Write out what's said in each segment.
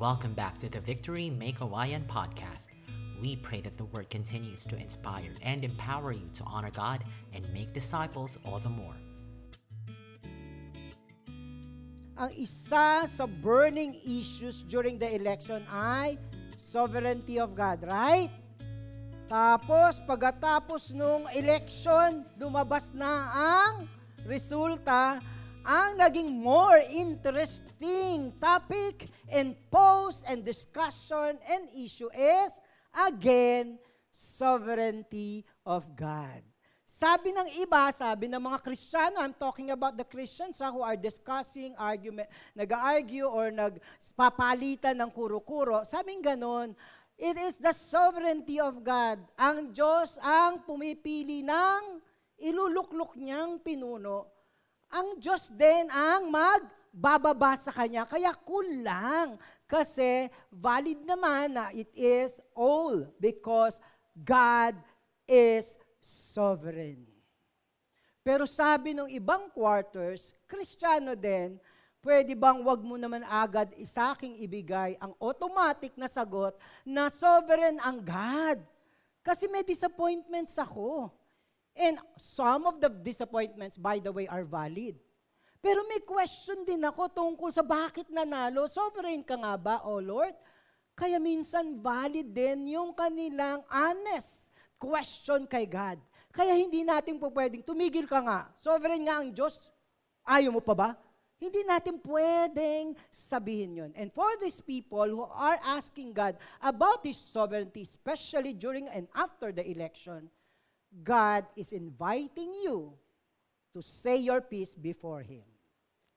Welcome back to the Victory Make Hawaiian podcast. We pray that the word continues to inspire and empower you to honor God and make disciples all the more. Ang isa sa burning issues during the election ay sovereignty of God, right? Tapos, pagkatapos nung election, lumabas na ang resulta, ang naging more interesting topic and post and discussion and issue is, again, sovereignty of God. Sabi ng iba, sabi ng mga Kristiyano, I'm talking about the Christians ha, who are discussing, argument, nag-argue or nagpapalitan ng kuro-kuro. Sabing ganon, It is the sovereignty of God. Ang Diyos ang pumipili ng iluluklok niyang pinuno. Ang Diyos din ang magbababa sa Kanya. Kaya kulang. Kasi valid naman na it is all because God is sovereign. Pero sabi ng ibang quarters, Kristiyano din, pwede bang wag mo naman agad isaking ibigay ang automatic na sagot na sovereign ang God? Kasi may disappointments ako. And some of the disappointments, by the way, are valid. Pero may question din ako tungkol sa bakit nanalo. Sovereign ka nga ba, O Lord? Kaya minsan valid din yung kanilang honest question kay God. Kaya hindi natin po pwedeng, tumigil ka nga. Sovereign nga ang Diyos. Ayaw mo pa ba? Hindi natin pwedeng sabihin yun. And for these people who are asking God about His sovereignty, especially during and after the election, God is inviting you to say your piece before Him.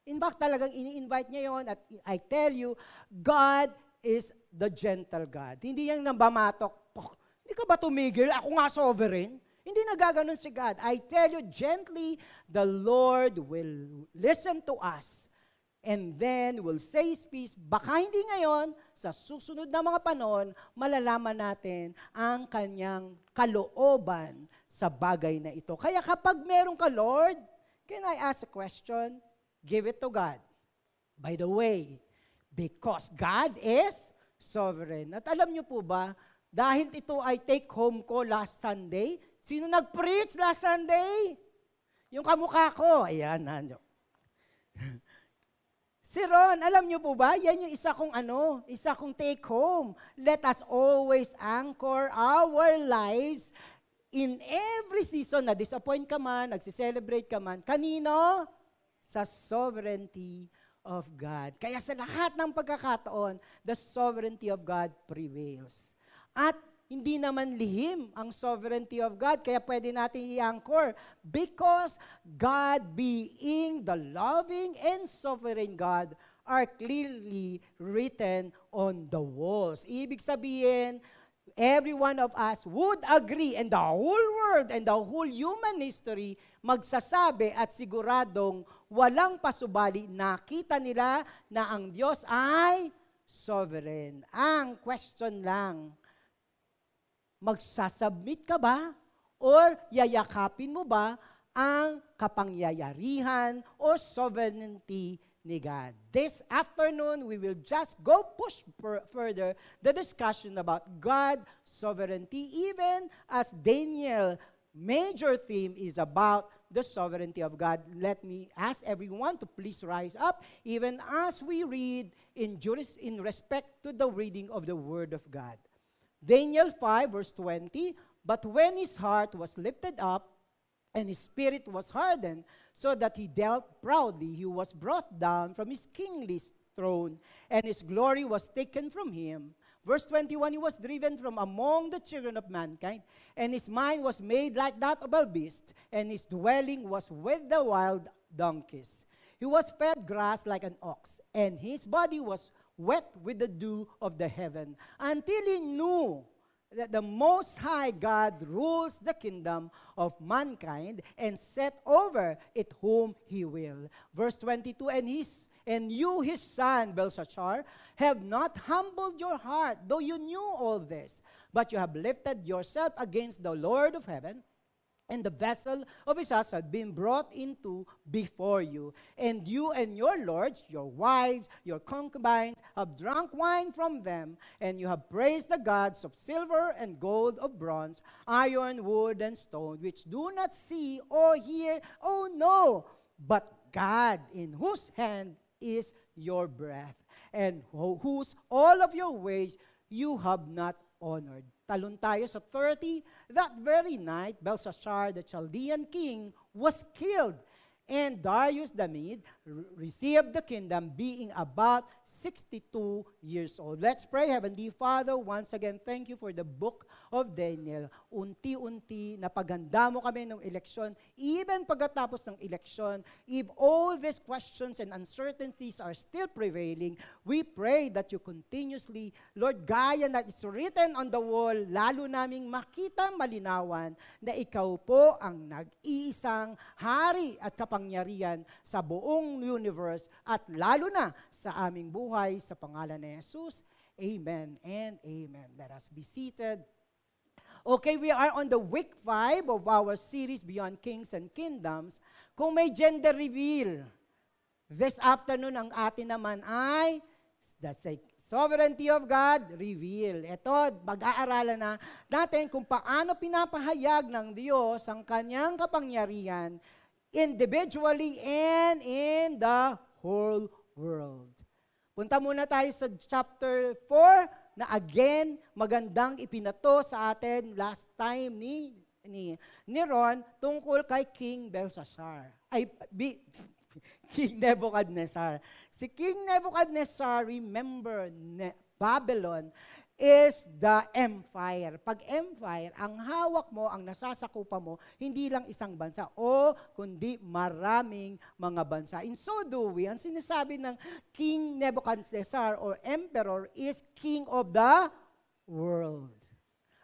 In fact, talagang ini-invite niya yon at I tell you, God is the gentle God. Hindi yan nambamatok, hindi ka ba tumigil? Ako nga sovereign. Hindi nagaganon si God. I tell you gently, the Lord will listen to us and then will say His peace. Baka hindi ngayon, sa susunod na mga panahon, malalaman natin ang kanyang kalooban sa bagay na ito. Kaya kapag meron ka, Lord, can I ask a question? Give it to God. By the way, because God is sovereign. At alam niyo po ba, dahil ito ay take home ko last Sunday, Sino nag-preach last Sunday? Yung kamukha ko. Ayan, nanyo. si Ron, alam niyo po ba? Yan yung isa kong ano, isa kong take home. Let us always anchor our lives in every season na disappoint ka man, nagsiselebrate ka man. Kanino? Sa sovereignty of God. Kaya sa lahat ng pagkakataon, the sovereignty of God prevails. At hindi naman lihim ang sovereignty of God, kaya pwede natin i-anchor. Because God being the loving and sovereign God are clearly written on the walls. Ibig sabihin, every one of us would agree, and the whole world and the whole human history magsasabi at siguradong walang pasubali, nakita nila na ang Diyos ay sovereign. Ang question lang, magsasubmit ka ba or yayakapin mo ba ang kapangyayarihan o sovereignty ni God. This afternoon, we will just go push further the discussion about God's sovereignty, even as Daniel major theme is about the sovereignty of God. Let me ask everyone to please rise up, even as we read in, juris, in respect to the reading of the Word of God. Daniel 5, verse 20, But when his heart was lifted up, and his spirit was hardened, so that he dealt proudly, he was brought down from his kingly throne, and his glory was taken from him. Verse 21, he was driven from among the children of mankind, and his mind was made like that of a beast, and his dwelling was with the wild donkeys. He was fed grass like an ox, and his body was wet with the dew of the heaven, until he knew that the Most High God rules the kingdom of mankind and set over it whom he will. Verse 22, and his and you, his son, Belshazzar, have not humbled your heart, though you knew all this, but you have lifted yourself against the Lord of heaven and the vessel of his house had been brought into before you. And you and your lords, your wives, your concubines, have drunk wine from them, and you have praised the gods of silver and gold, of bronze, iron, wood, and stone, which do not see or hear, oh no, but God, in whose hand is your breath, and whose all of your ways you have not honored. Talon tayo sa 30. That very night, Belshazzar, the Chaldean king, was killed And Darius the Mede received the kingdom being about 62 years old. Let's pray, Heavenly Father. Once again, thank you for the book of Daniel. Unti-unti, napaganda mo kami ng eleksyon. Even pagkatapos ng eleksyon, if all these questions and uncertainties are still prevailing, we pray that you continuously, Lord, gaya na it's written on the wall, lalo naming makita malinawan na ikaw po ang nag-iisang hari at kapangyarihan sa buong universe at lalo na sa aming buhay sa pangalan ni Jesus. Amen and amen. Let us be seated. Okay, we are on the week 5 of our series Beyond Kings and Kingdoms. Kung may gender reveal, this afternoon ang atin naman ay the sovereignty of God reveal. Ito, mag-aaralan na natin kung paano pinapahayag ng Diyos ang kanyang kapangyarihan individually and in the whole world. Punta muna tayo sa chapter 4 na again, magandang ipinato sa atin last time ni ni, ni Ron tungkol kay King Belshazzar. Ay, bi, King Nebuchadnezzar. Si King Nebuchadnezzar, remember, ne, Babylon is the empire. Pag empire, ang hawak mo, ang nasasakupa mo, hindi lang isang bansa o kundi maraming mga bansa. In so doing, ang sinasabi ng King Nebuchadnezzar or emperor is king of the world.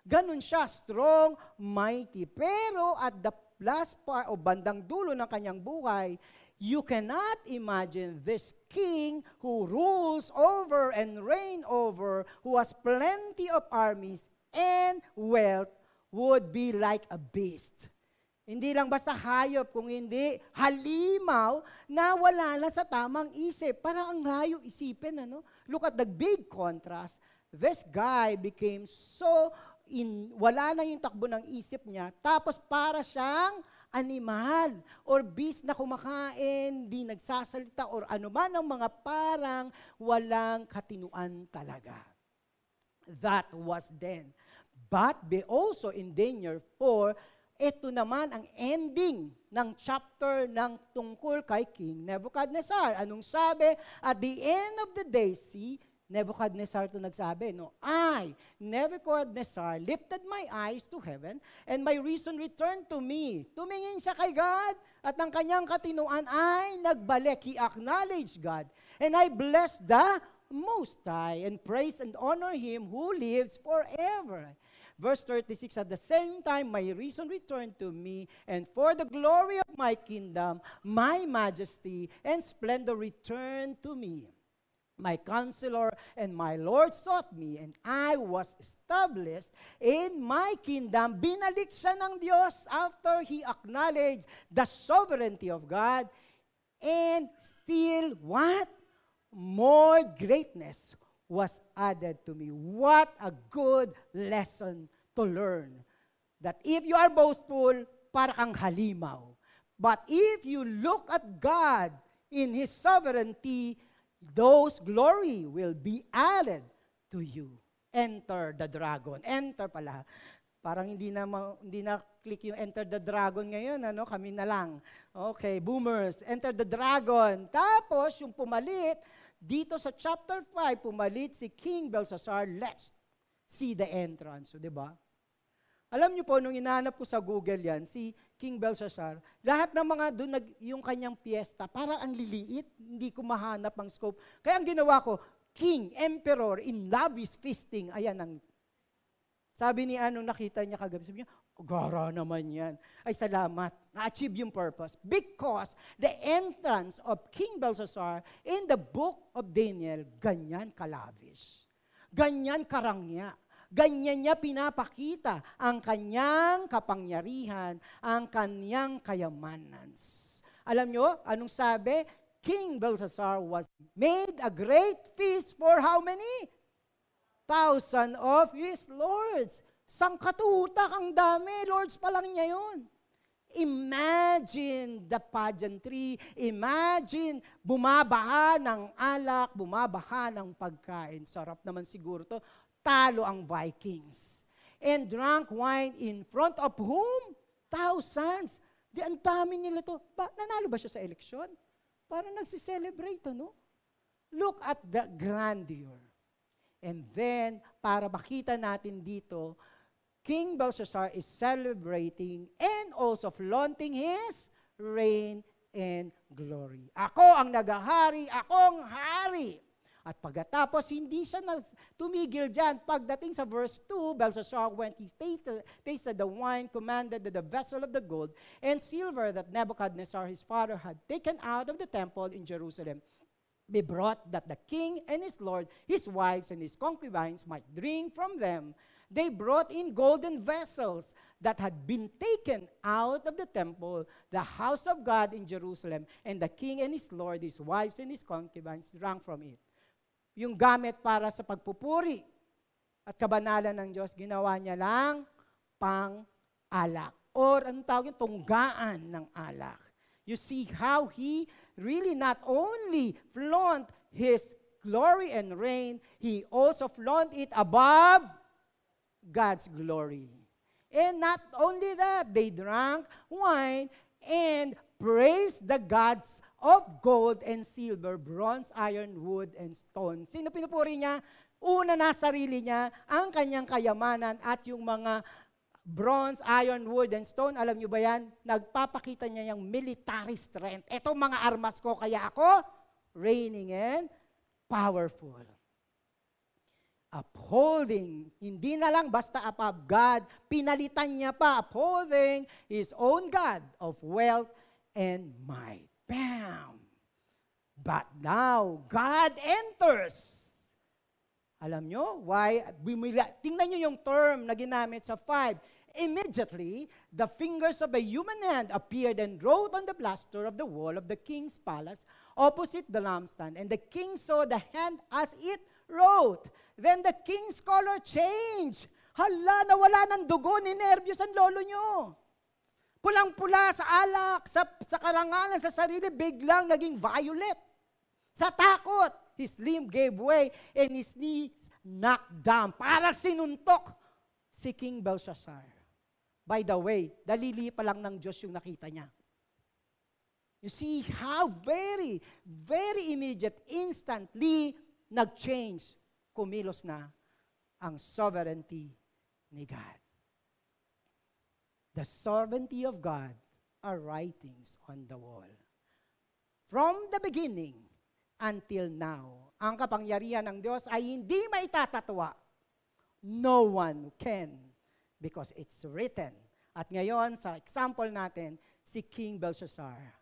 Ganun siya, strong, mighty. Pero at the last part o bandang dulo ng kanyang buhay, You cannot imagine this king who rules over and reign over, who has plenty of armies and wealth, would be like a beast. Hindi lang basta hayop, kung hindi halimaw na wala na sa tamang isip. Parang ang layo isipin, ano? Look at the big contrast. This guy became so in, wala na yung takbo ng isip niya, tapos para siyang animal or beast na kumakain, di nagsasalita or ano man ang mga parang walang katinuan talaga. That was then. But be also in danger for ito naman ang ending ng chapter ng tungkol kay King Nebuchadnezzar. Anong sabi? At the end of the day, see, Nebuchadnezzar to nagsabi, no, I, Nebuchadnezzar, lifted my eyes to heaven and my reason returned to me. Tumingin siya kay God at ang kanyang katinuan ay nagbalik. He acknowledged God. And I blessed the Most High and praise and honor Him who lives forever. Verse 36, At the same time, my reason returned to me, and for the glory of my kingdom, my majesty and splendor returned to me my counselor and my Lord sought me, and I was established in my kingdom. Binalik siya ng Diyos after he acknowledged the sovereignty of God. And still, what? More greatness was added to me. What a good lesson to learn. That if you are boastful, para kang halimaw. But if you look at God in His sovereignty, those glory will be added to you. Enter the dragon. Enter pala. Parang hindi na hindi na click yung enter the dragon ngayon, ano? Kami na lang. Okay, boomers, enter the dragon. Tapos yung pumalit dito sa chapter 5, pumalit si King Belshazzar, let's see the entrance, so, 'di ba? Alam niyo po, nung inahanap ko sa Google yan, si King Belshazzar, lahat ng mga doon, nag, yung kanyang piyesta, para ang liliit, hindi ko mahanap ang scope. Kaya ang ginawa ko, King, Emperor, in lavish feasting, ayan ang, sabi ni anong nakita niya kagabi, sabi niya, gara naman yan. Ay, salamat. Na-achieve yung purpose. Because the entrance of King Belshazzar in the book of Daniel, ganyan kalavish. Ganyan karangya Ganyan niya pinapakita ang kanyang kapangyarihan, ang kanyang kayamanan. Alam nyo, anong sabi? King Belshazzar was made a great feast for how many? Thousand of his lords. Sangkatutak ang dami. Lords pa lang niya yun. Imagine the pageantry. Imagine bumabaha ng alak, bumabaha ng pagkain. Sarap naman siguro to. Talo ang Vikings. And drank wine in front of whom? Thousands. Di ang dami nila to. Ba, nanalo ba siya sa eleksyon? Parang nagsiselebrate, ano? Look at the grandeur. And then, para makita natin dito, King Belshazzar is celebrating and also flaunting his reign and glory. Ako ang nagahari, akong hari. At pagkatapos, hindi siya na tumigil dyan. Pagdating sa verse 2, Belshazzar, when he tasted, tasted the wine, commanded that the vessel of the gold and silver that Nebuchadnezzar, his father, had taken out of the temple in Jerusalem be brought that the king and his lord, his wives, and his concubines might drink from them they brought in golden vessels that had been taken out of the temple, the house of God in Jerusalem, and the king and his lord, his wives and his concubines drank from it. Yung gamit para sa pagpupuri at kabanalan ng Diyos, ginawa niya lang pang-alak. Or ang tawag yung tunggaan ng alak. You see how he really not only flaunt his glory and reign, he also flaunt it above God's glory. And not only that, they drank wine and praised the gods of gold and silver, bronze, iron, wood, and stone. Sino pinupuri niya? Una na sarili niya, ang kanyang kayamanan at yung mga bronze, iron, wood, and stone. Alam niyo ba yan? Nagpapakita niya yung military strength. Ito mga armas ko, kaya ako reigning and powerful upholding, hindi na lang basta above God, pinalitan niya pa, upholding His own God of wealth and might. Bam! But now, God enters. Alam nyo, why? Tingnan nyo yung term na ginamit sa 5. Immediately, the fingers of a human hand appeared and wrote on the plaster of the wall of the king's palace opposite the lampstand. And the king saw the hand as it wrote. Then the king's color changed. Hala, nawala ng dugo, ni nervyos ang lolo nyo. Pulang-pula sa alak, sa, sa karangalan, sa sarili, biglang naging violet. Sa takot, his limb gave way and his knees knocked down. Para sinuntok si King Belshazzar. By the way, dalili pa lang ng Diyos yung nakita niya. You see how very, very immediate, instantly, nag-change, kumilos na ang sovereignty ni God. The sovereignty of God are writings on the wall. From the beginning until now, ang kapangyarihan ng Diyos ay hindi maitatatwa. No one can because it's written. At ngayon, sa example natin, si King Belshazzar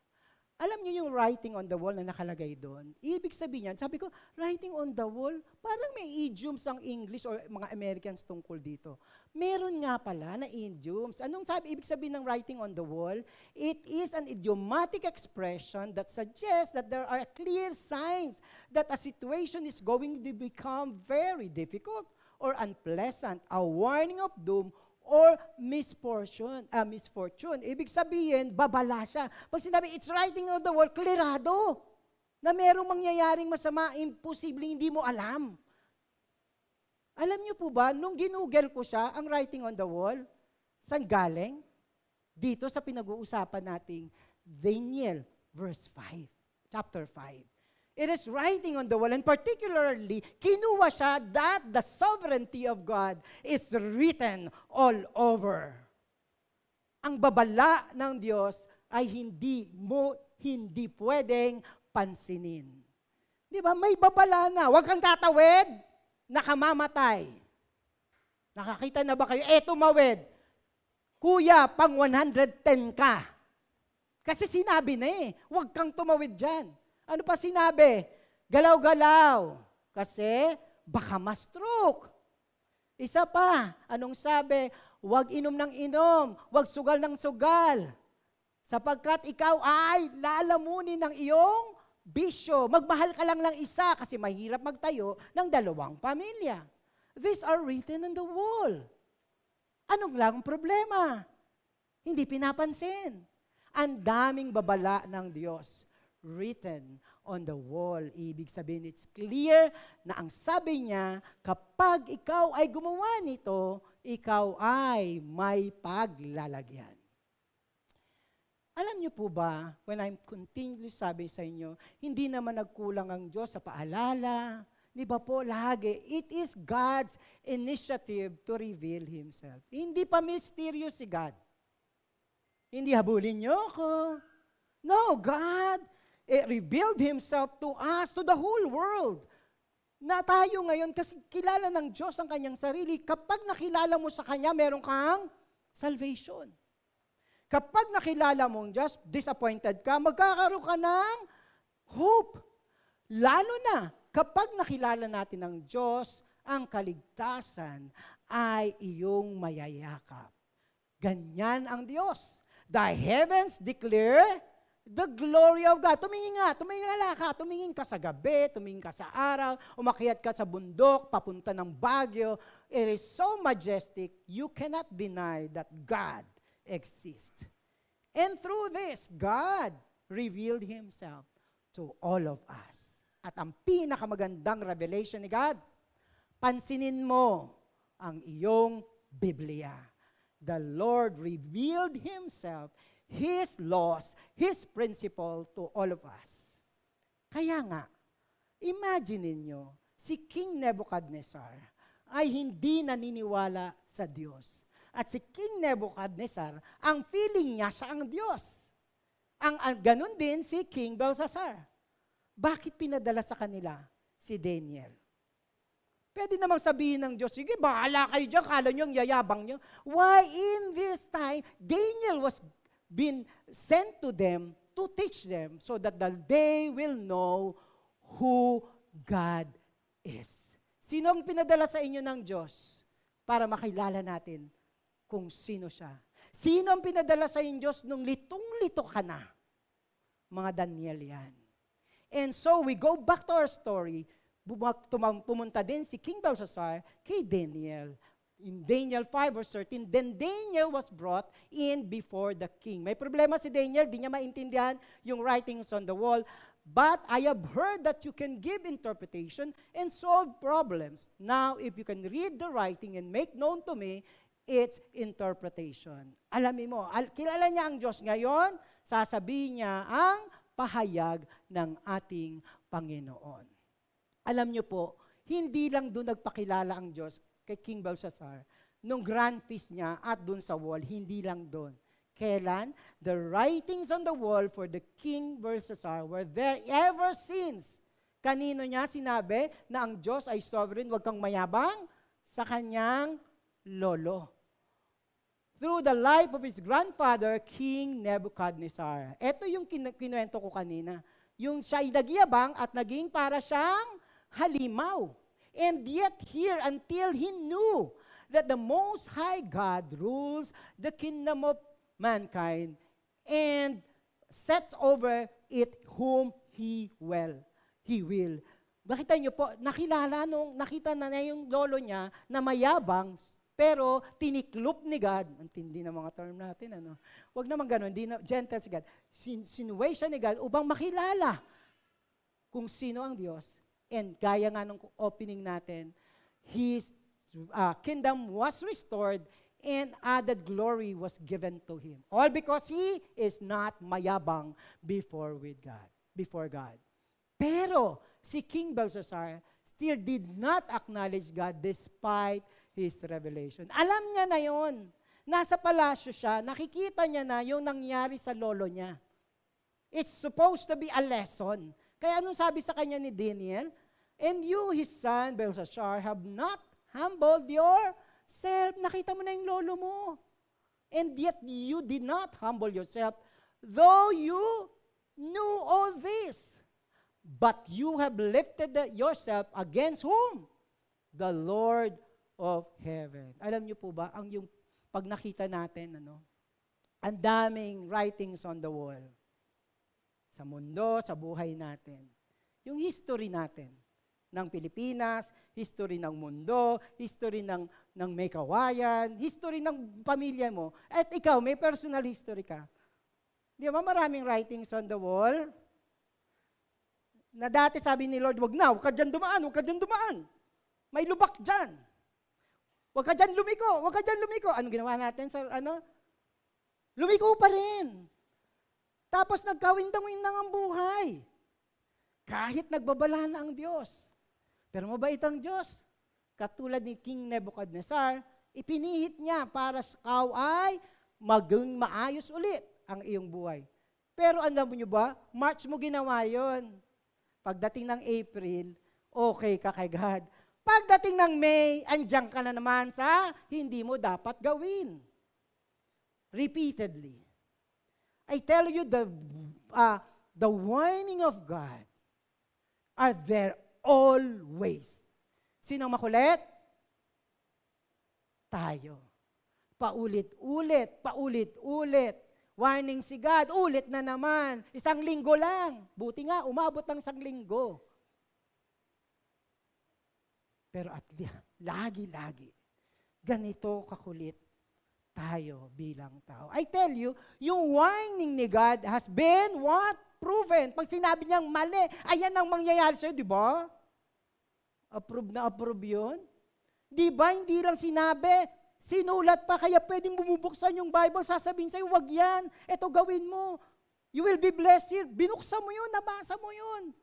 alam niyo yung writing on the wall na nakalagay doon? Ibig sabihin yan, sabi ko, writing on the wall, parang may idioms ang English or mga Americans tungkol dito. Meron nga pala na idioms. Anong sabi, ibig sabihin ng writing on the wall? It is an idiomatic expression that suggests that there are clear signs that a situation is going to become very difficult or unpleasant, a warning of doom or misfortune. Uh, misfortune. Ibig sabihin, babala siya. Pag sinabi, it's writing on the wall, klerado. Na merong mangyayaring masama, imposible, hindi mo alam. Alam niyo po ba, nung ginugel ko siya, ang writing on the wall, saan galing? Dito sa pinag-uusapan nating Daniel, verse 5, chapter 5. It is writing on the wall, and particularly, kinuha siya that the sovereignty of God is written all over. Ang babala ng Diyos ay hindi mo, hindi pwedeng pansinin. Di ba? May babala na. Huwag kang tatawid, nakamamatay. Nakakita na ba kayo? Eh, tumawid. Kuya, pang 110 ka. Kasi sinabi na eh, huwag kang tumawid dyan. Ano pa sinabi? Galaw-galaw. Kasi baka ma-stroke. Isa pa, anong sabi? Huwag inom ng inom, huwag sugal ng sugal. Sapagkat ikaw ay lalamunin ng iyong bisyo. Magmahal ka lang ng isa kasi mahirap magtayo ng dalawang pamilya. These are written on the wall. Anong lang problema? Hindi pinapansin. Ang daming babala ng Diyos written on the wall. Ibig sabihin, it's clear na ang sabi niya, kapag ikaw ay gumawa nito, ikaw ay may paglalagyan. Alam niyo po ba, when I'm continually sabi sa inyo, hindi naman nagkulang ang Diyos sa paalala. Di ba po, lagi, it is God's initiative to reveal Himself. Hindi pa mysterious si God. Hindi habulin niyo ako. No, God revealed Himself to us, to the whole world. Na tayo ngayon, kasi kilala ng Diyos ang kanyang sarili, kapag nakilala mo sa Kanya, meron kang salvation. Kapag nakilala mong Diyos, disappointed ka, magkakaroon ka ng hope. Lalo na kapag nakilala natin ng Diyos, ang kaligtasan ay iyong mayayakap. Ganyan ang Diyos. The heavens declare the glory of God. Tumingin nga, tumingin nga ka, tumingin ka sa gabi, tumingin ka sa araw, umakyat ka sa bundok, papunta ng Baguio. It is so majestic, you cannot deny that God exist. And through this, God revealed Himself to all of us. At ang pinakamagandang revelation ni God, pansinin mo ang iyong Biblia. The Lord revealed Himself, His laws, His principle to all of us. Kaya nga, imagine ninyo, si King Nebuchadnezzar ay hindi naniniwala sa Diyos at si King Nebuchadnezzar, ang feeling niya siya ang Diyos. Ang, ang ganun din si King Belshazzar. Bakit pinadala sa kanila si Daniel? Pwede namang sabihin ng Diyos, sige, bahala kayo dyan, kala nyo ang yayabang nyo. Why in this time, Daniel was been sent to them to teach them so that they will know who God is. Sino ang pinadala sa inyo ng Diyos para makilala natin kung sino siya. Sino ang pinadala sa inyo Diyos nung litong-lito ka na? Mga Daniel yan. And so we go back to our story. Pumunta din si King Belshazzar kay Daniel. In Daniel 5 verse 13, then Daniel was brought in before the king. May problema si Daniel, di niya maintindihan yung writings on the wall. But I have heard that you can give interpretation and solve problems. Now, if you can read the writing and make known to me its interpretation. Alamin mo, al- kilala niya ang Diyos ngayon, sasabihin niya ang pahayag ng ating Panginoon. Alam niyo po, hindi lang doon nagpakilala ang Diyos kay King Belshazzar, nung grand feast niya at doon sa wall, hindi lang doon. Kailan? The writings on the wall for the King Belshazzar were there ever since. Kanino niya sinabi na ang Diyos ay sovereign, wag kang mayabang sa kanyang lolo through the life of his grandfather, King Nebuchadnezzar. Ito yung kin- kinuwento ko kanina. Yung siya ay nagyabang at naging para siyang halimaw. And yet here, until he knew that the Most High God rules the kingdom of mankind and sets over it whom he will. He will. Nakita niyo po, nakilala nung, nakita na niya yung lolo niya na mayabang, pero tiniklop ni God, ang tindi ng mga term natin, ano? Huwag naman ganun, di na, gentle si God. Sin, sinuway siya ni God upang makilala kung sino ang Diyos. And gaya nga nung opening natin, His uh, kingdom was restored and added glory was given to Him. All because He is not mayabang before with God, before God. Pero si King Belshazzar still did not acknowledge God despite His revelation. Alam niya na yon. Nasa palasyo siya, nakikita niya na yung nangyari sa lolo niya. It's supposed to be a lesson. Kaya anong sabi sa kanya ni Daniel? And you, his son, Belshazzar, have not humbled yourself. Nakita mo na yung lolo mo. And yet you did not humble yourself, though you knew all this. But you have lifted yourself against whom? The Lord of heaven. Alam niyo po ba, ang yung pag nakita natin, ano, ang daming writings on the wall. Sa mundo, sa buhay natin. Yung history natin ng Pilipinas, history ng mundo, history ng, ng may kawayan, history ng pamilya mo. At ikaw, may personal history ka. Di ba maraming writings on the wall? Na dati sabi ni Lord, wag na, wag ka dyan dumaan, wag ka dyan dumaan. May lubak dyan. Wag ka dyan lumiko, wag ka dyan lumiko. Ano ginawa natin sa ano? Lumiko pa rin. Tapos nagkawindang-windang ang buhay. Kahit nagbabala na ang Diyos. Pero mabait ang Diyos. Katulad ni King Nebuchadnezzar, ipinihit niya para sa ikaw ay maging maayos ulit ang iyong buhay. Pero alam nyo ba, March mo ginawa yon. Pagdating ng April, okay ka kay God. Pagdating ng May, andyan ka na naman sa hindi mo dapat gawin. Repeatedly. I tell you, the, uh, the warning of God are there always. Sino makulit? Tayo. Paulit-ulit, paulit-ulit. Warning si God, ulit na naman. Isang linggo lang. Buti nga, umabot ng isang linggo. Pero at lagi-lagi, ganito kakulit tayo bilang tao. I tell you, yung warning ni God has been what? Proven. Pag sinabi niyang mali, ayan ang mangyayari sa'yo, di ba? Approve na approve yun. Di ba, hindi lang sinabi, sinulat pa, kaya pwedeng bumubuksan yung Bible, sasabihin sa'yo, wag yan, eto gawin mo. You will be blessed here. Binuksan mo yun, nabasa mo yun.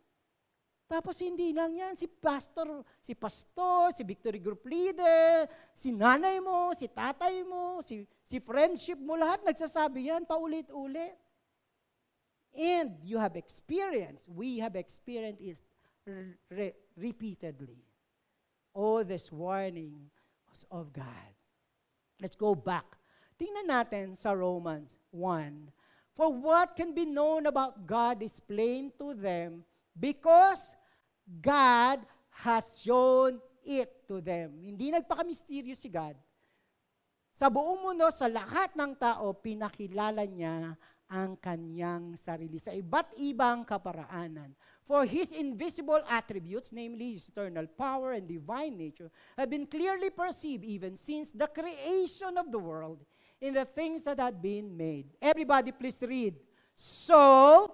Tapos hindi lang yan, si pastor, si pastor, si victory group leader, si nanay mo, si tatay mo, si, si friendship mo, lahat nagsasabi yan paulit-ulit. And you have experienced, we have experienced it re- repeatedly. All this warning was of God. Let's go back. Tingnan natin sa Romans 1. For what can be known about God is plain to them Because God has shown it to them. Hindi nagpaka-mysterious si God. Sa buong mundo, sa lahat ng tao, pinakilala niya ang kanyang sarili sa iba't ibang kaparaanan. For His invisible attributes, namely His eternal power and divine nature, have been clearly perceived even since the creation of the world in the things that had been made. Everybody please read. So,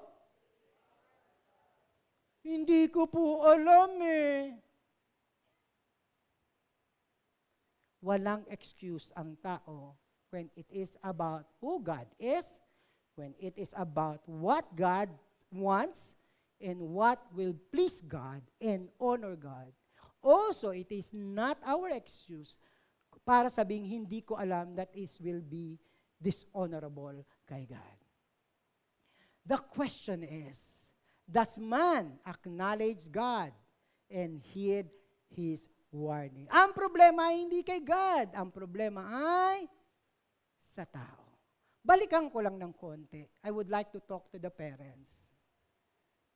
hindi ko po alam eh. Walang excuse ang tao when it is about who God is, when it is about what God wants, and what will please God and honor God. Also, it is not our excuse para sabing hindi ko alam that is will be dishonorable kay God. The question is, Does man acknowledge God and heed His warning? Ang problema ay hindi kay God. Ang problema ay sa tao. Balikan ko lang ng konti. I would like to talk to the parents.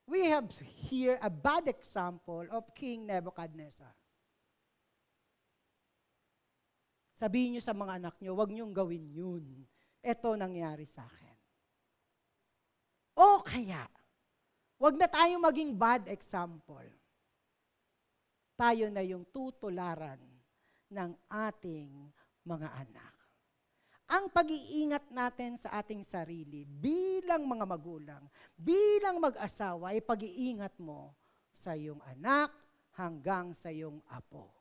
We have here a bad example of King Nebuchadnezzar. Sabihin niyo sa mga anak niyo, huwag niyong gawin yun. Ito nangyari sa akin. O kaya, Huwag na tayo maging bad example. Tayo na yung tutularan ng ating mga anak. Ang pag-iingat natin sa ating sarili bilang mga magulang, bilang mag-asawa, ay pag-iingat mo sa iyong anak hanggang sa iyong apo.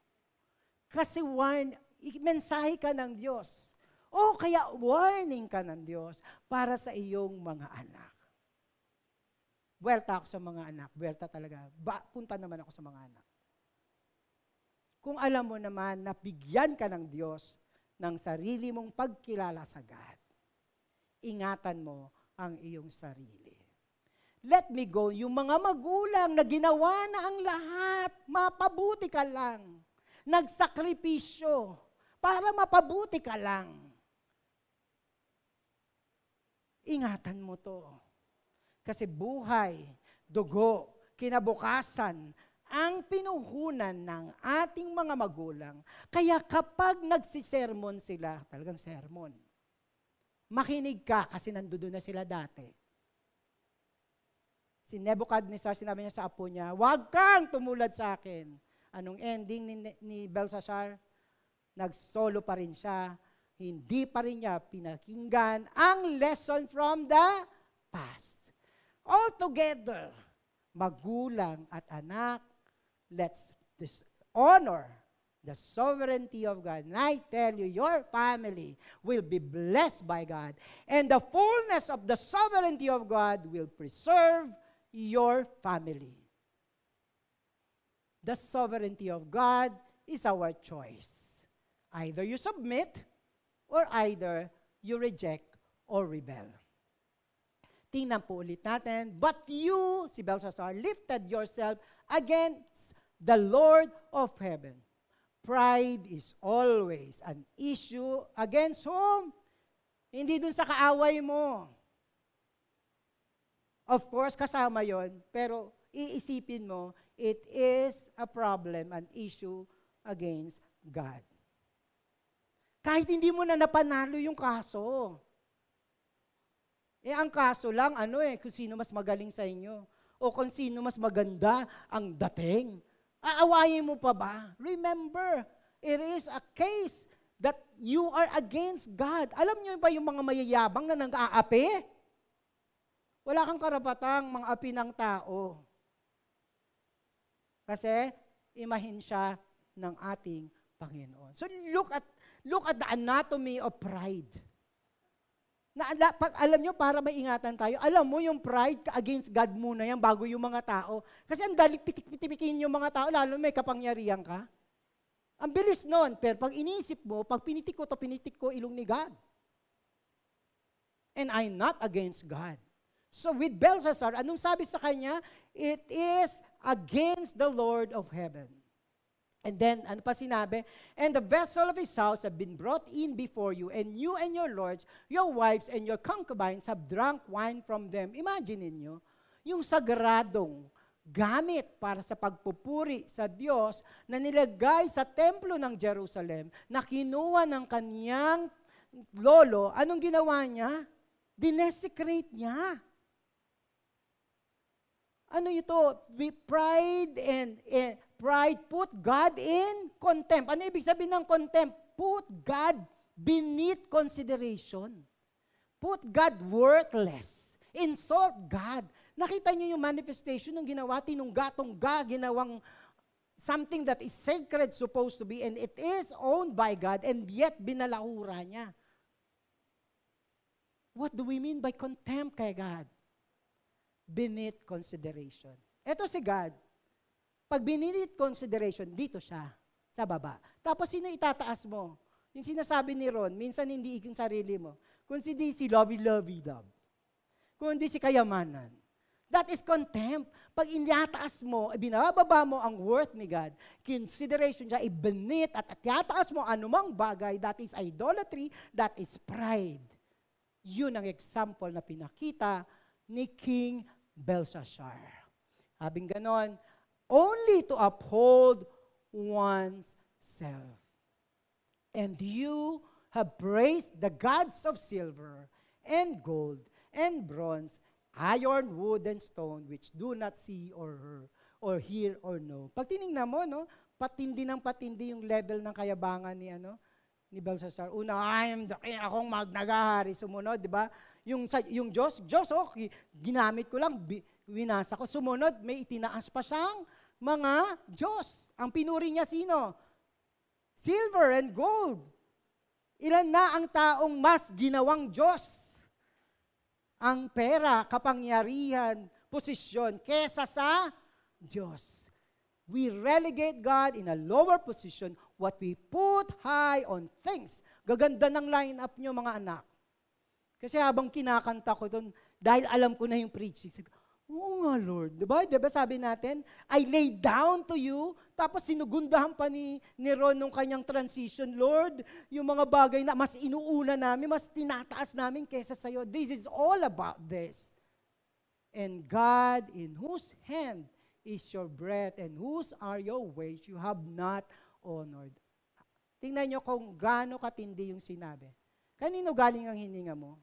Kasi warn, mensahe ka ng Diyos. O kaya warning ka ng Diyos para sa iyong mga anak. Buwelta ako sa mga anak. Buwelta talaga. Ba, punta naman ako sa mga anak. Kung alam mo naman na bigyan ka ng Diyos ng sarili mong pagkilala sa God, ingatan mo ang iyong sarili. Let me go, yung mga magulang na ginawa na ang lahat, mapabuti ka lang. Nagsakripisyo para mapabuti ka lang. Ingatan mo to. Kasi buhay, dugo, kinabukasan, ang pinuhunan ng ating mga magulang. Kaya kapag nagsisermon sila, talagang sermon, makinig ka kasi nandoon na sila dati. Si Nebuchadnezzar, sinabi niya sa apo niya, huwag kang tumulad sa akin. Anong ending ni, ni Belshazzar? Nagsolo pa rin siya. Hindi pa rin niya pinakinggan ang lesson from the past. Altogether, magulang at anak, let's honor the sovereignty of God. And I tell you, your family will be blessed by God. And the fullness of the sovereignty of God will preserve your family. The sovereignty of God is our choice. Either you submit or either you reject or rebel. Tingnan po ulit natin. But you, si Belshazzar, lifted yourself against the Lord of heaven. Pride is always an issue against whom? Hindi dun sa kaaway mo. Of course, kasama yon pero iisipin mo, it is a problem, an issue against God. Kahit hindi mo na napanalo yung kaso. Eh, ang kaso lang, ano eh, kung sino mas magaling sa inyo. O kung sino mas maganda ang dating. Aawayin mo pa ba? Remember, it is a case that you are against God. Alam niyo ba yung mga mayayabang na nang-aapi? Wala kang karapatang mga api ng tao. Kasi imahin siya ng ating Panginoon. So look at look at the anatomy of pride. Na, pag, alam nyo, para maingatan tayo, alam mo yung pride against God muna yan bago yung mga tao. Kasi ang dalik pitik-pitipikin yung mga tao, lalo may kapangyarihan ka. Ang bilis nun, pero pag inisip mo, pag pinitik ko to pinitik ko ilong ni God. And I'm not against God. So with Belshazzar, anong sabi sa kanya? It is against the Lord of heaven. And then, ano pa sinabi? And the vessel of his house have been brought in before you, and you and your lords, your wives, and your concubines have drunk wine from them. Imagine ninyo, yung sagradong gamit para sa pagpupuri sa Diyos na nilagay sa templo ng Jerusalem, na kinuha ng kaniyang lolo, anong ginawa niya? Dinesecrate niya. Ano ito? Pride and, and Pride put God in contempt. Ano ibig sabihin ng contempt? Put God beneath consideration. Put God worthless. Insult God. Nakita niyo yung manifestation ng ginawa, tinungga-tungga, ginawang something that is sacred supposed to be and it is owned by God and yet binalahura niya. What do we mean by contempt kay God? Beneath consideration. Ito si God. Pag binilit consideration, dito siya, sa baba. Tapos sino itataas mo? Yung sinasabi ni Ron, minsan hindi yung sarili mo. Kung hindi si lovey-lovey love. Kung hindi si kayamanan. That is contempt. Pag inataas mo, binababa mo ang worth ni God, consideration siya, ibenit at atataas mo anumang bagay, that is idolatry, that is pride. Yun ang example na pinakita ni King Belshazzar. Habing ganon, only to uphold one's self. And you have praised the gods of silver and gold and bronze, iron, wood, and stone, which do not see or hear, or hear or know. Pag tinignan mo, no, patindi ng patindi yung level ng kayabangan ni ano ni Belshazzar. Una, I am the king, akong magnagahari. Sumunod, di ba? Yung, yung Diyos, Diyos, okay, ginamit ko lang, winasa ko. Sumunod, may itinaas pa siyang mga Diyos. Ang pinuri niya sino? Silver and gold. Ilan na ang taong mas ginawang Diyos? Ang pera, kapangyarihan, posisyon, kesa sa Diyos. We relegate God in a lower position what we put high on things. Gaganda ng line-up nyo mga anak. Kasi habang kinakanta ko doon, dahil alam ko na yung preaching, Oo nga, Lord. Diba? Diba sabi natin, I lay down to you, tapos sinugundahan pa ni, ni Ron nung kanyang transition, Lord, yung mga bagay na mas inuuna namin, mas tinataas namin kesa sa'yo. This is all about this. And God, in whose hand is your breath, and whose are your ways you have not honored. Tingnan nyo kung gaano katindi yung sinabi. Kanino galing ang hininga mo?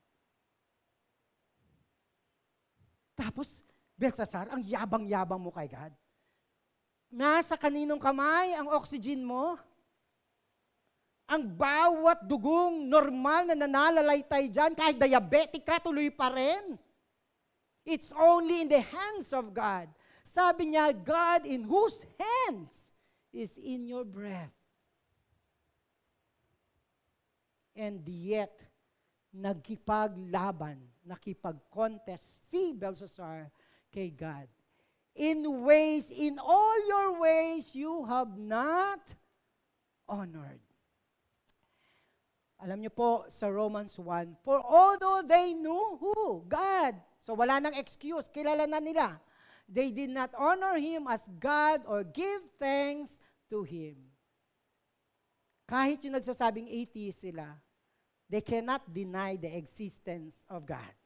Tapos, Belsasar, ang yabang-yabang mo kay God. Nasa kaninong kamay ang oxygen mo? Ang bawat dugong normal na nanalalaytay dyan, kahit diabetic ka, tuloy pa rin. It's only in the hands of God. Sabi niya, God in whose hands is in your breath. And yet, nagkipaglaban, nakipag-contest si Belshazzar kay God. In ways, in all your ways, you have not honored. Alam niyo po sa Romans 1, For although they knew who? God. So wala nang excuse, kilala na nila. They did not honor Him as God or give thanks to Him. Kahit yung nagsasabing atheist sila, they cannot deny the existence of God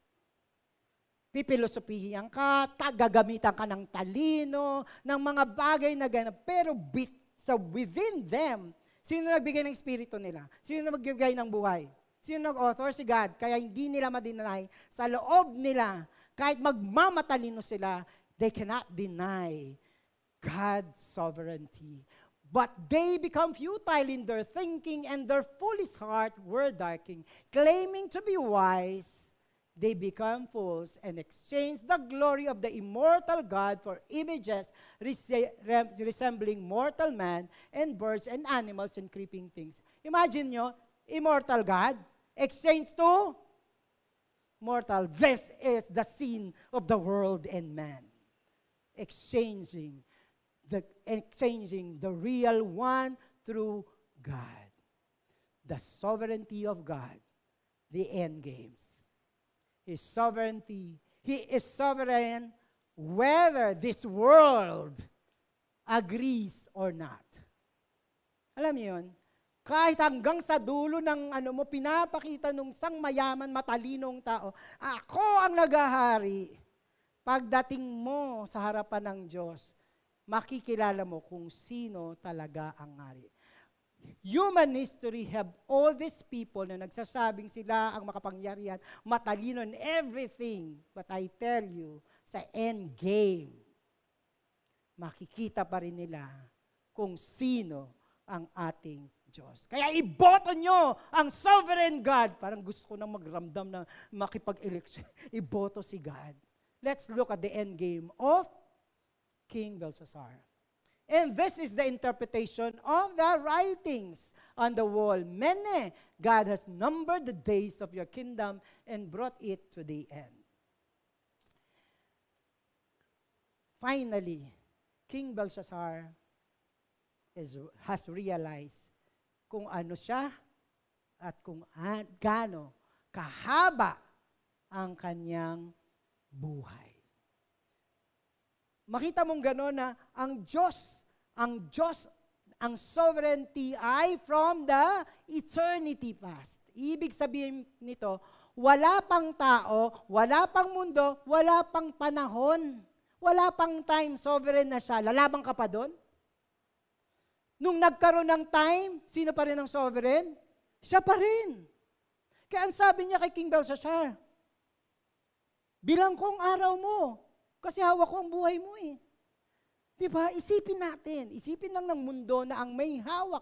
pipilosopihan ka, tagagamitan ka ng talino, ng mga bagay na ganap. Pero bit, so within them, sino nagbigay ng espiritu nila? Sino nagbigay ng buhay? Sino nag-author? Si God. Kaya hindi nila madinay sa loob nila, kahit magmamatalino sila, they cannot deny God's sovereignty. But they become futile in their thinking and their foolish heart were darkening, claiming to be wise, they become fools and exchange the glory of the immortal God for images resembling mortal man and birds and animals and creeping things. Imagine nyo, immortal God, exchange to mortal. This is the sin of the world and man. Exchanging the, exchanging the real one through God. The sovereignty of God, the end games. His sovereignty. He is sovereign whether this world agrees or not. Alam niyo yun? Kahit hanggang sa dulo ng ano mo, pinapakita nung sang mayaman, matalinong tao, ako ang nagahari. Pagdating mo sa harapan ng Diyos, makikilala mo kung sino talaga ang hari human history have all these people na nagsasabing sila ang makapangyarihan, matalino in everything. But I tell you, sa end game, makikita pa rin nila kung sino ang ating Diyos. Kaya iboto nyo ang sovereign God. Parang gusto ko nang magramdam na makipag-election. iboto si God. Let's look at the end game of King Belshazzar. And this is the interpretation of the writings on the wall. Many, God has numbered the days of your kingdom and brought it to the end. Finally, King Belshazzar is, has realized kung ano siya at kung an, gaano kahaba ang kanyang buhay. Makita mong gano'n na ang Diyos, ang Diyos, ang sovereignty ay from the eternity past. Ibig sabihin nito, wala pang tao, wala pang mundo, wala pang panahon, wala pang time, sovereign na siya. Lalabang ka pa doon? Nung nagkaroon ng time, sino pa rin ang sovereign? Siya pa rin. Kaya ang sabi niya kay King Belshazzar, bilang kong araw mo, kasi hawak ko ang buhay mo eh. Di ba? Isipin natin. Isipin lang ng mundo na ang may hawak.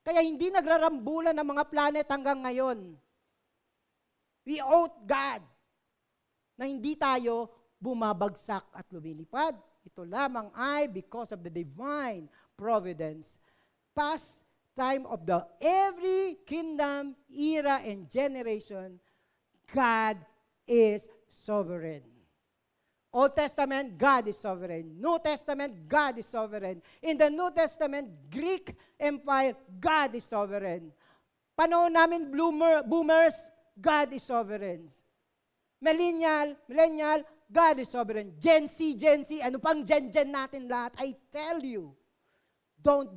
Kaya hindi nagrarambulan ng mga planet hanggang ngayon. We owe God na hindi tayo bumabagsak at lumilipad. Ito lamang ay because of the divine providence. Past time of the every kingdom, era, and generation, God is sovereign. Old Testament, God is sovereign. New Testament, God is sovereign. In the New Testament, Greek Empire, God is sovereign. Panahon namin bloomer, boomers, God is sovereign. Millennial, millennial, God is sovereign. Gen Z, Gen Z, ano pang Gen Gen natin lahat, I tell you, don't,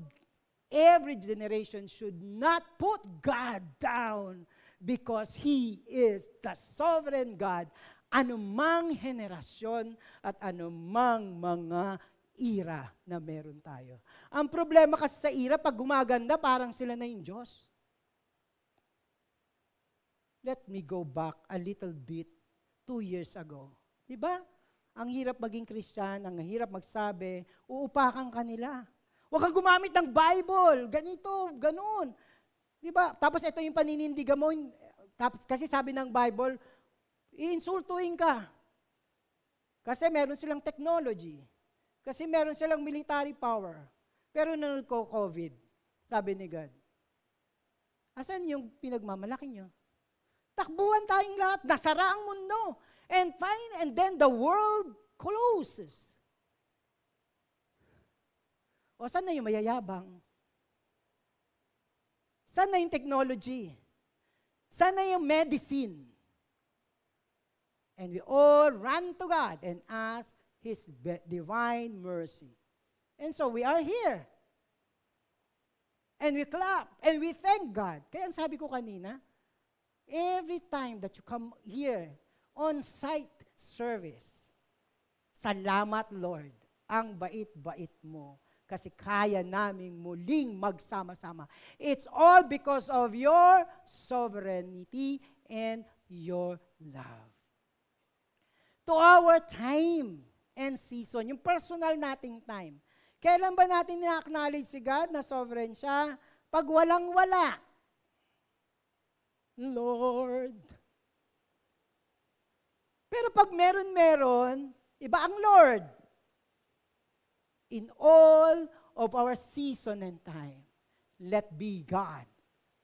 every generation should not put God down because He is the sovereign God anumang henerasyon at anumang mga ira na meron tayo. Ang problema kasi sa ira, pag gumaganda, parang sila na yung Diyos. Let me go back a little bit two years ago. Di ba? Ang hirap maging Kristyan, ang hirap magsabi, uupakan ka nila. Huwag kang gumamit ng Bible, ganito, ganun. Di ba? Tapos ito yung paninindigan mo, tapos, kasi sabi ng Bible, iinsultuin ka. Kasi meron silang technology. Kasi meron silang military power. Pero nung COVID, sabi ni God, asan yung pinagmamalaki nyo? Takbuhan tayong lahat, nasara ang mundo. And fine, and then the world closes. O saan na yung mayayabang? Saan na yung technology? Saan na yung medicine? And we all run to God and ask His divine mercy. And so we are here. And we clap. And we thank God. Kaya ang sabi ko kanina, Every time that you come here, on-site service, salamat Lord, ang bait-bait mo kasi kaya naming muling magsama-sama. It's all because of your sovereignty and your love. To our time and season, yung personal nating time. Kailan ba natin na-acknowledge si God na sovereign siya? Pag walang-wala. Lord. Pero pag meron-meron, iba ang Lord. In all of our season and time, let be God,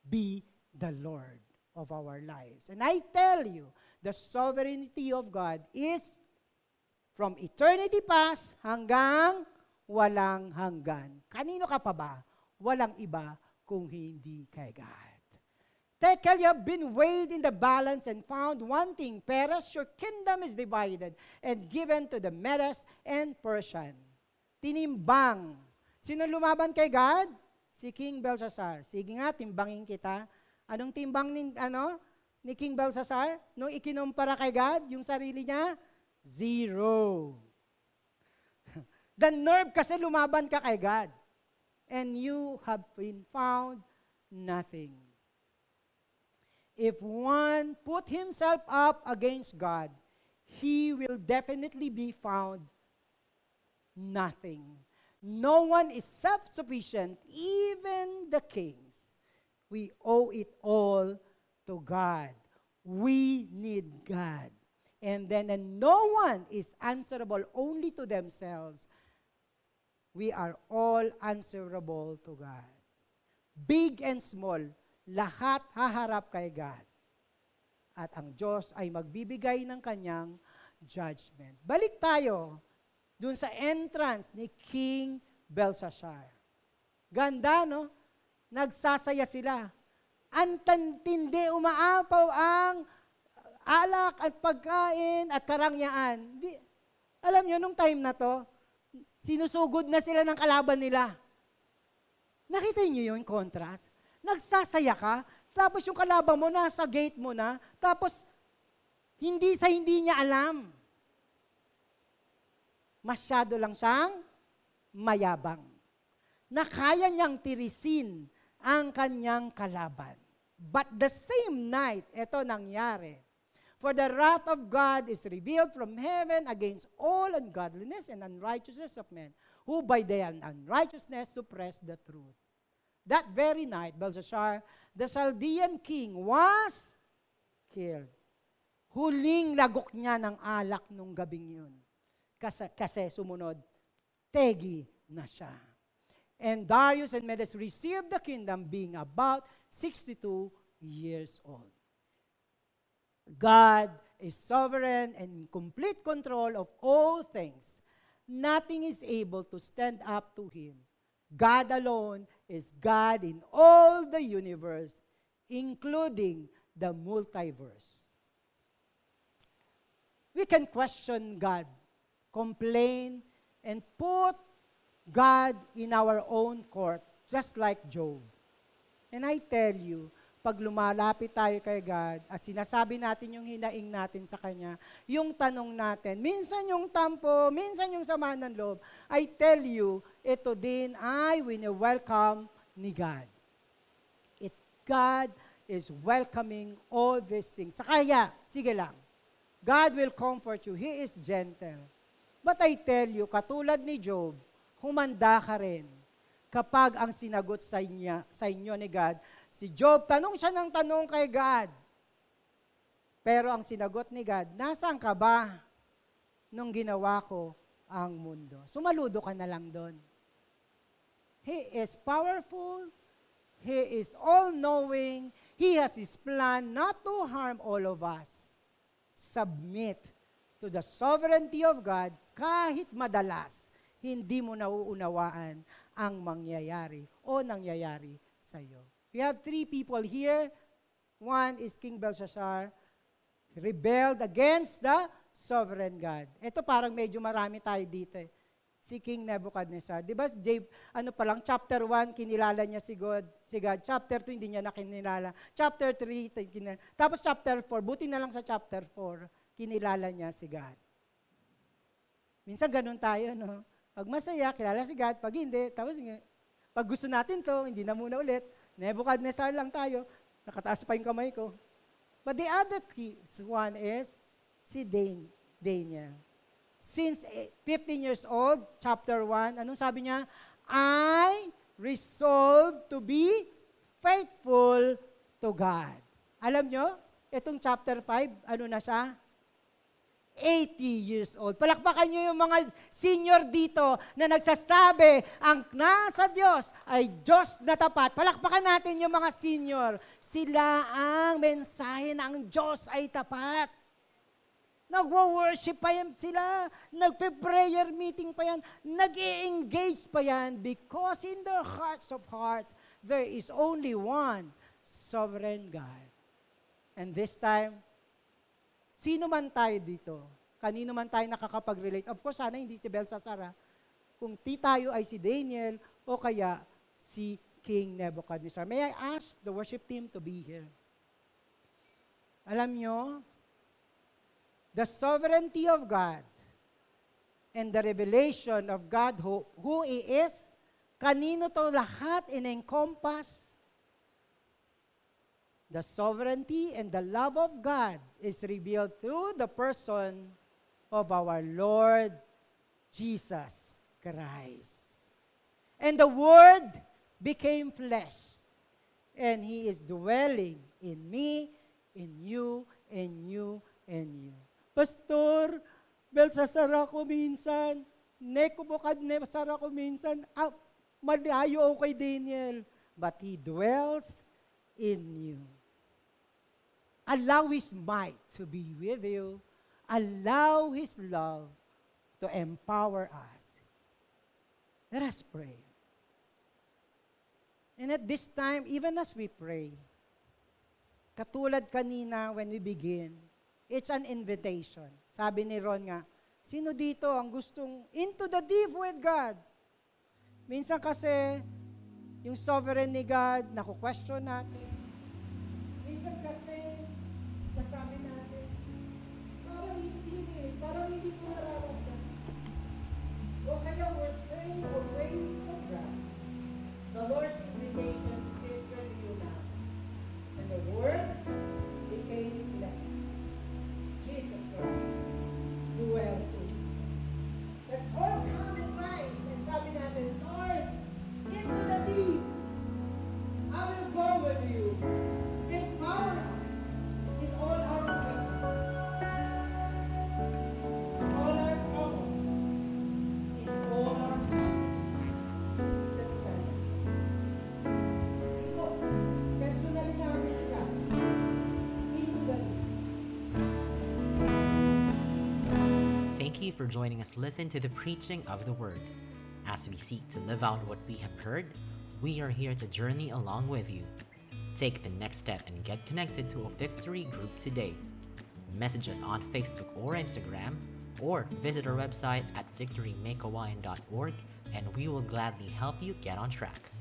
be the Lord of our lives. And I tell you, the sovereignty of God is from eternity past hanggang walang hanggan. Kanino ka pa ba? Walang iba kung hindi kay God. Tekel, you have been weighed in the balance and found wanting. Peres, your kingdom is divided and given to the Medes and Persian. Tinimbang. Sino lumaban kay God? Si King Belshazzar. Sige nga, timbangin kita. Anong timbang ni, ano, ni King Belshazzar? Nung ikinumpara kay God, yung sarili niya? Zero. The nerve kasi lumaban ka kay God. And you have been found nothing. if one put himself up against God, he will definitely be found nothing. No one is self sufficient, even the kings. We owe it all to God. We need God. And then, and no one is answerable only to themselves. We are all answerable to God. Big and small, lahat haharap kay God. At ang Diyos ay magbibigay ng kanyang judgment. Balik tayo dun sa entrance ni King Belshazzar. Ganda, no? Nagsasaya sila. Antantindi, umaapaw ang alak at pagkain at karangyaan. Di, alam nyo, nung time na to, sinusugod na sila ng kalaban nila. Nakita niyo yung contrast? nagsasaya ka, tapos yung kalaban mo nasa gate mo na, tapos hindi sa hindi niya alam. Masyado lang siyang mayabang. Na kaya niyang tirisin ang kanyang kalaban. But the same night, ito nangyari. For the wrath of God is revealed from heaven against all ungodliness and unrighteousness of men, who by their unrighteousness suppress the truth. That very night, Belshazzar, the Chaldean king, was killed. Huling lagok niya ng alak nung gabing yun. Kasi, kasi sumunod, tegi na siya. And Darius and Medes received the kingdom being about 62 years old. God is sovereign and in complete control of all things. Nothing is able to stand up to Him. God alone is God in all the universe, including the multiverse. We can question God, complain, and put God in our own court, just like Job. And I tell you, pag lumalapit tayo kay God at sinasabi natin yung hinaing natin sa Kanya, yung tanong natin, minsan yung tampo, minsan yung sama ng loob, I tell you, ito din ay wini-welcome ni God. It, God is welcoming all these things. Sa kaya, sige lang, God will comfort you. He is gentle. But I tell you, katulad ni Job, humanda ka rin kapag ang sinagot sa, inya, sa inyo ni God Si Job, tanong siya ng tanong kay God. Pero ang sinagot ni God, nasaan ka ba nung ginawa ko ang mundo? Sumaludo ka na lang doon. He is powerful. He is all-knowing. He has His plan not to harm all of us. Submit to the sovereignty of God kahit madalas hindi mo nauunawaan ang mangyayari o nangyayari sa iyo. We have three people here. One is King Belshazzar, rebelled against the sovereign God. Ito parang medyo marami tayo dito eh. Si King Nebuchadnezzar. Di ba, Dave, ano pa lang, chapter 1, kinilala niya si God. Si God. Chapter 2, hindi niya nakinilala. Chapter 3, kinilala. Tapos chapter 4, buti na lang sa chapter 4, kinilala niya si God. Minsan ganun tayo, no? Pag masaya, kilala si God. Pag hindi, tapos pag gusto natin to, hindi na muna ulit. Nebuchadnezzar lang tayo. Nakataas pa yung kamay ko. But the other key one is si Dan, Daniel. Since 15 years old, chapter 1, anong sabi niya? I resolved to be faithful to God. Alam nyo, itong chapter 5, ano na siya? 80 years old. Palakpakan niyo yung mga senior dito na nagsasabi, ang nasa Diyos ay Diyos na tapat. Palakpakan natin yung mga senior. Sila ang mensahe na ang Diyos ay tapat. Nagwo-worship pa yan sila. Nagpe-prayer meeting pa yan. nag engage pa yan because in their hearts of hearts, there is only one sovereign God. And this time, Sino man tayo dito, kanino man tayo nakakapag-relate. Of course, sana hindi si Belsasar, kung ti tayo ay si Daniel o kaya si King Nebuchadnezzar. May I ask the worship team to be here? Alam nyo, the sovereignty of God and the revelation of God who, who He is, kanino to lahat in-encompass the sovereignty and the love of God is revealed through the person of our Lord Jesus Christ. And the Word became flesh, and He is dwelling in me, in you, in you, in you. Pastor, Belsasar ako minsan, Nekobukadnesar ako minsan, ah, malayo kay Daniel, but He dwells in you. Allow His might to be with you. Allow His love to empower us. Let us pray. And at this time, even as we pray, katulad kanina when we begin, it's an invitation. Sabi ni Ron nga, sino dito ang gustong into the deep with God? Minsan kasi, yung sovereign ni God, naku-question natin. Minsan kasi, eh. The Lord's invitation is with you now. And the Word for joining us listen to the preaching of the word. As we seek to live out what we have heard, we are here to journey along with you. Take the next step and get connected to a victory group today. Message us on Facebook or Instagram, or visit our website at victorymakeawine.org and we will gladly help you get on track.